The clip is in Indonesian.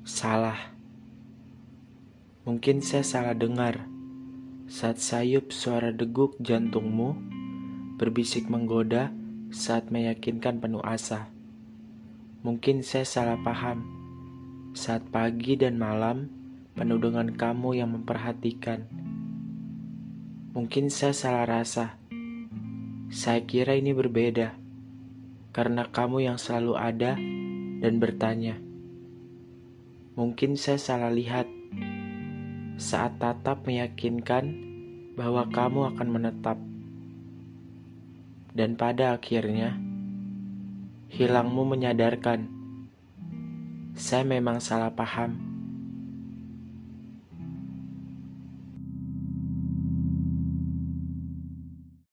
Salah. Mungkin saya salah dengar saat sayup suara deguk jantungmu berbisik menggoda saat meyakinkan penuh asa. Mungkin saya salah paham saat pagi dan malam penuh dengan kamu yang memperhatikan. Mungkin saya salah rasa. Saya kira ini berbeda karena kamu yang selalu ada dan bertanya. Mungkin saya salah lihat saat tatap meyakinkan bahwa kamu akan menetap. Dan pada akhirnya, hilangmu menyadarkan saya memang salah paham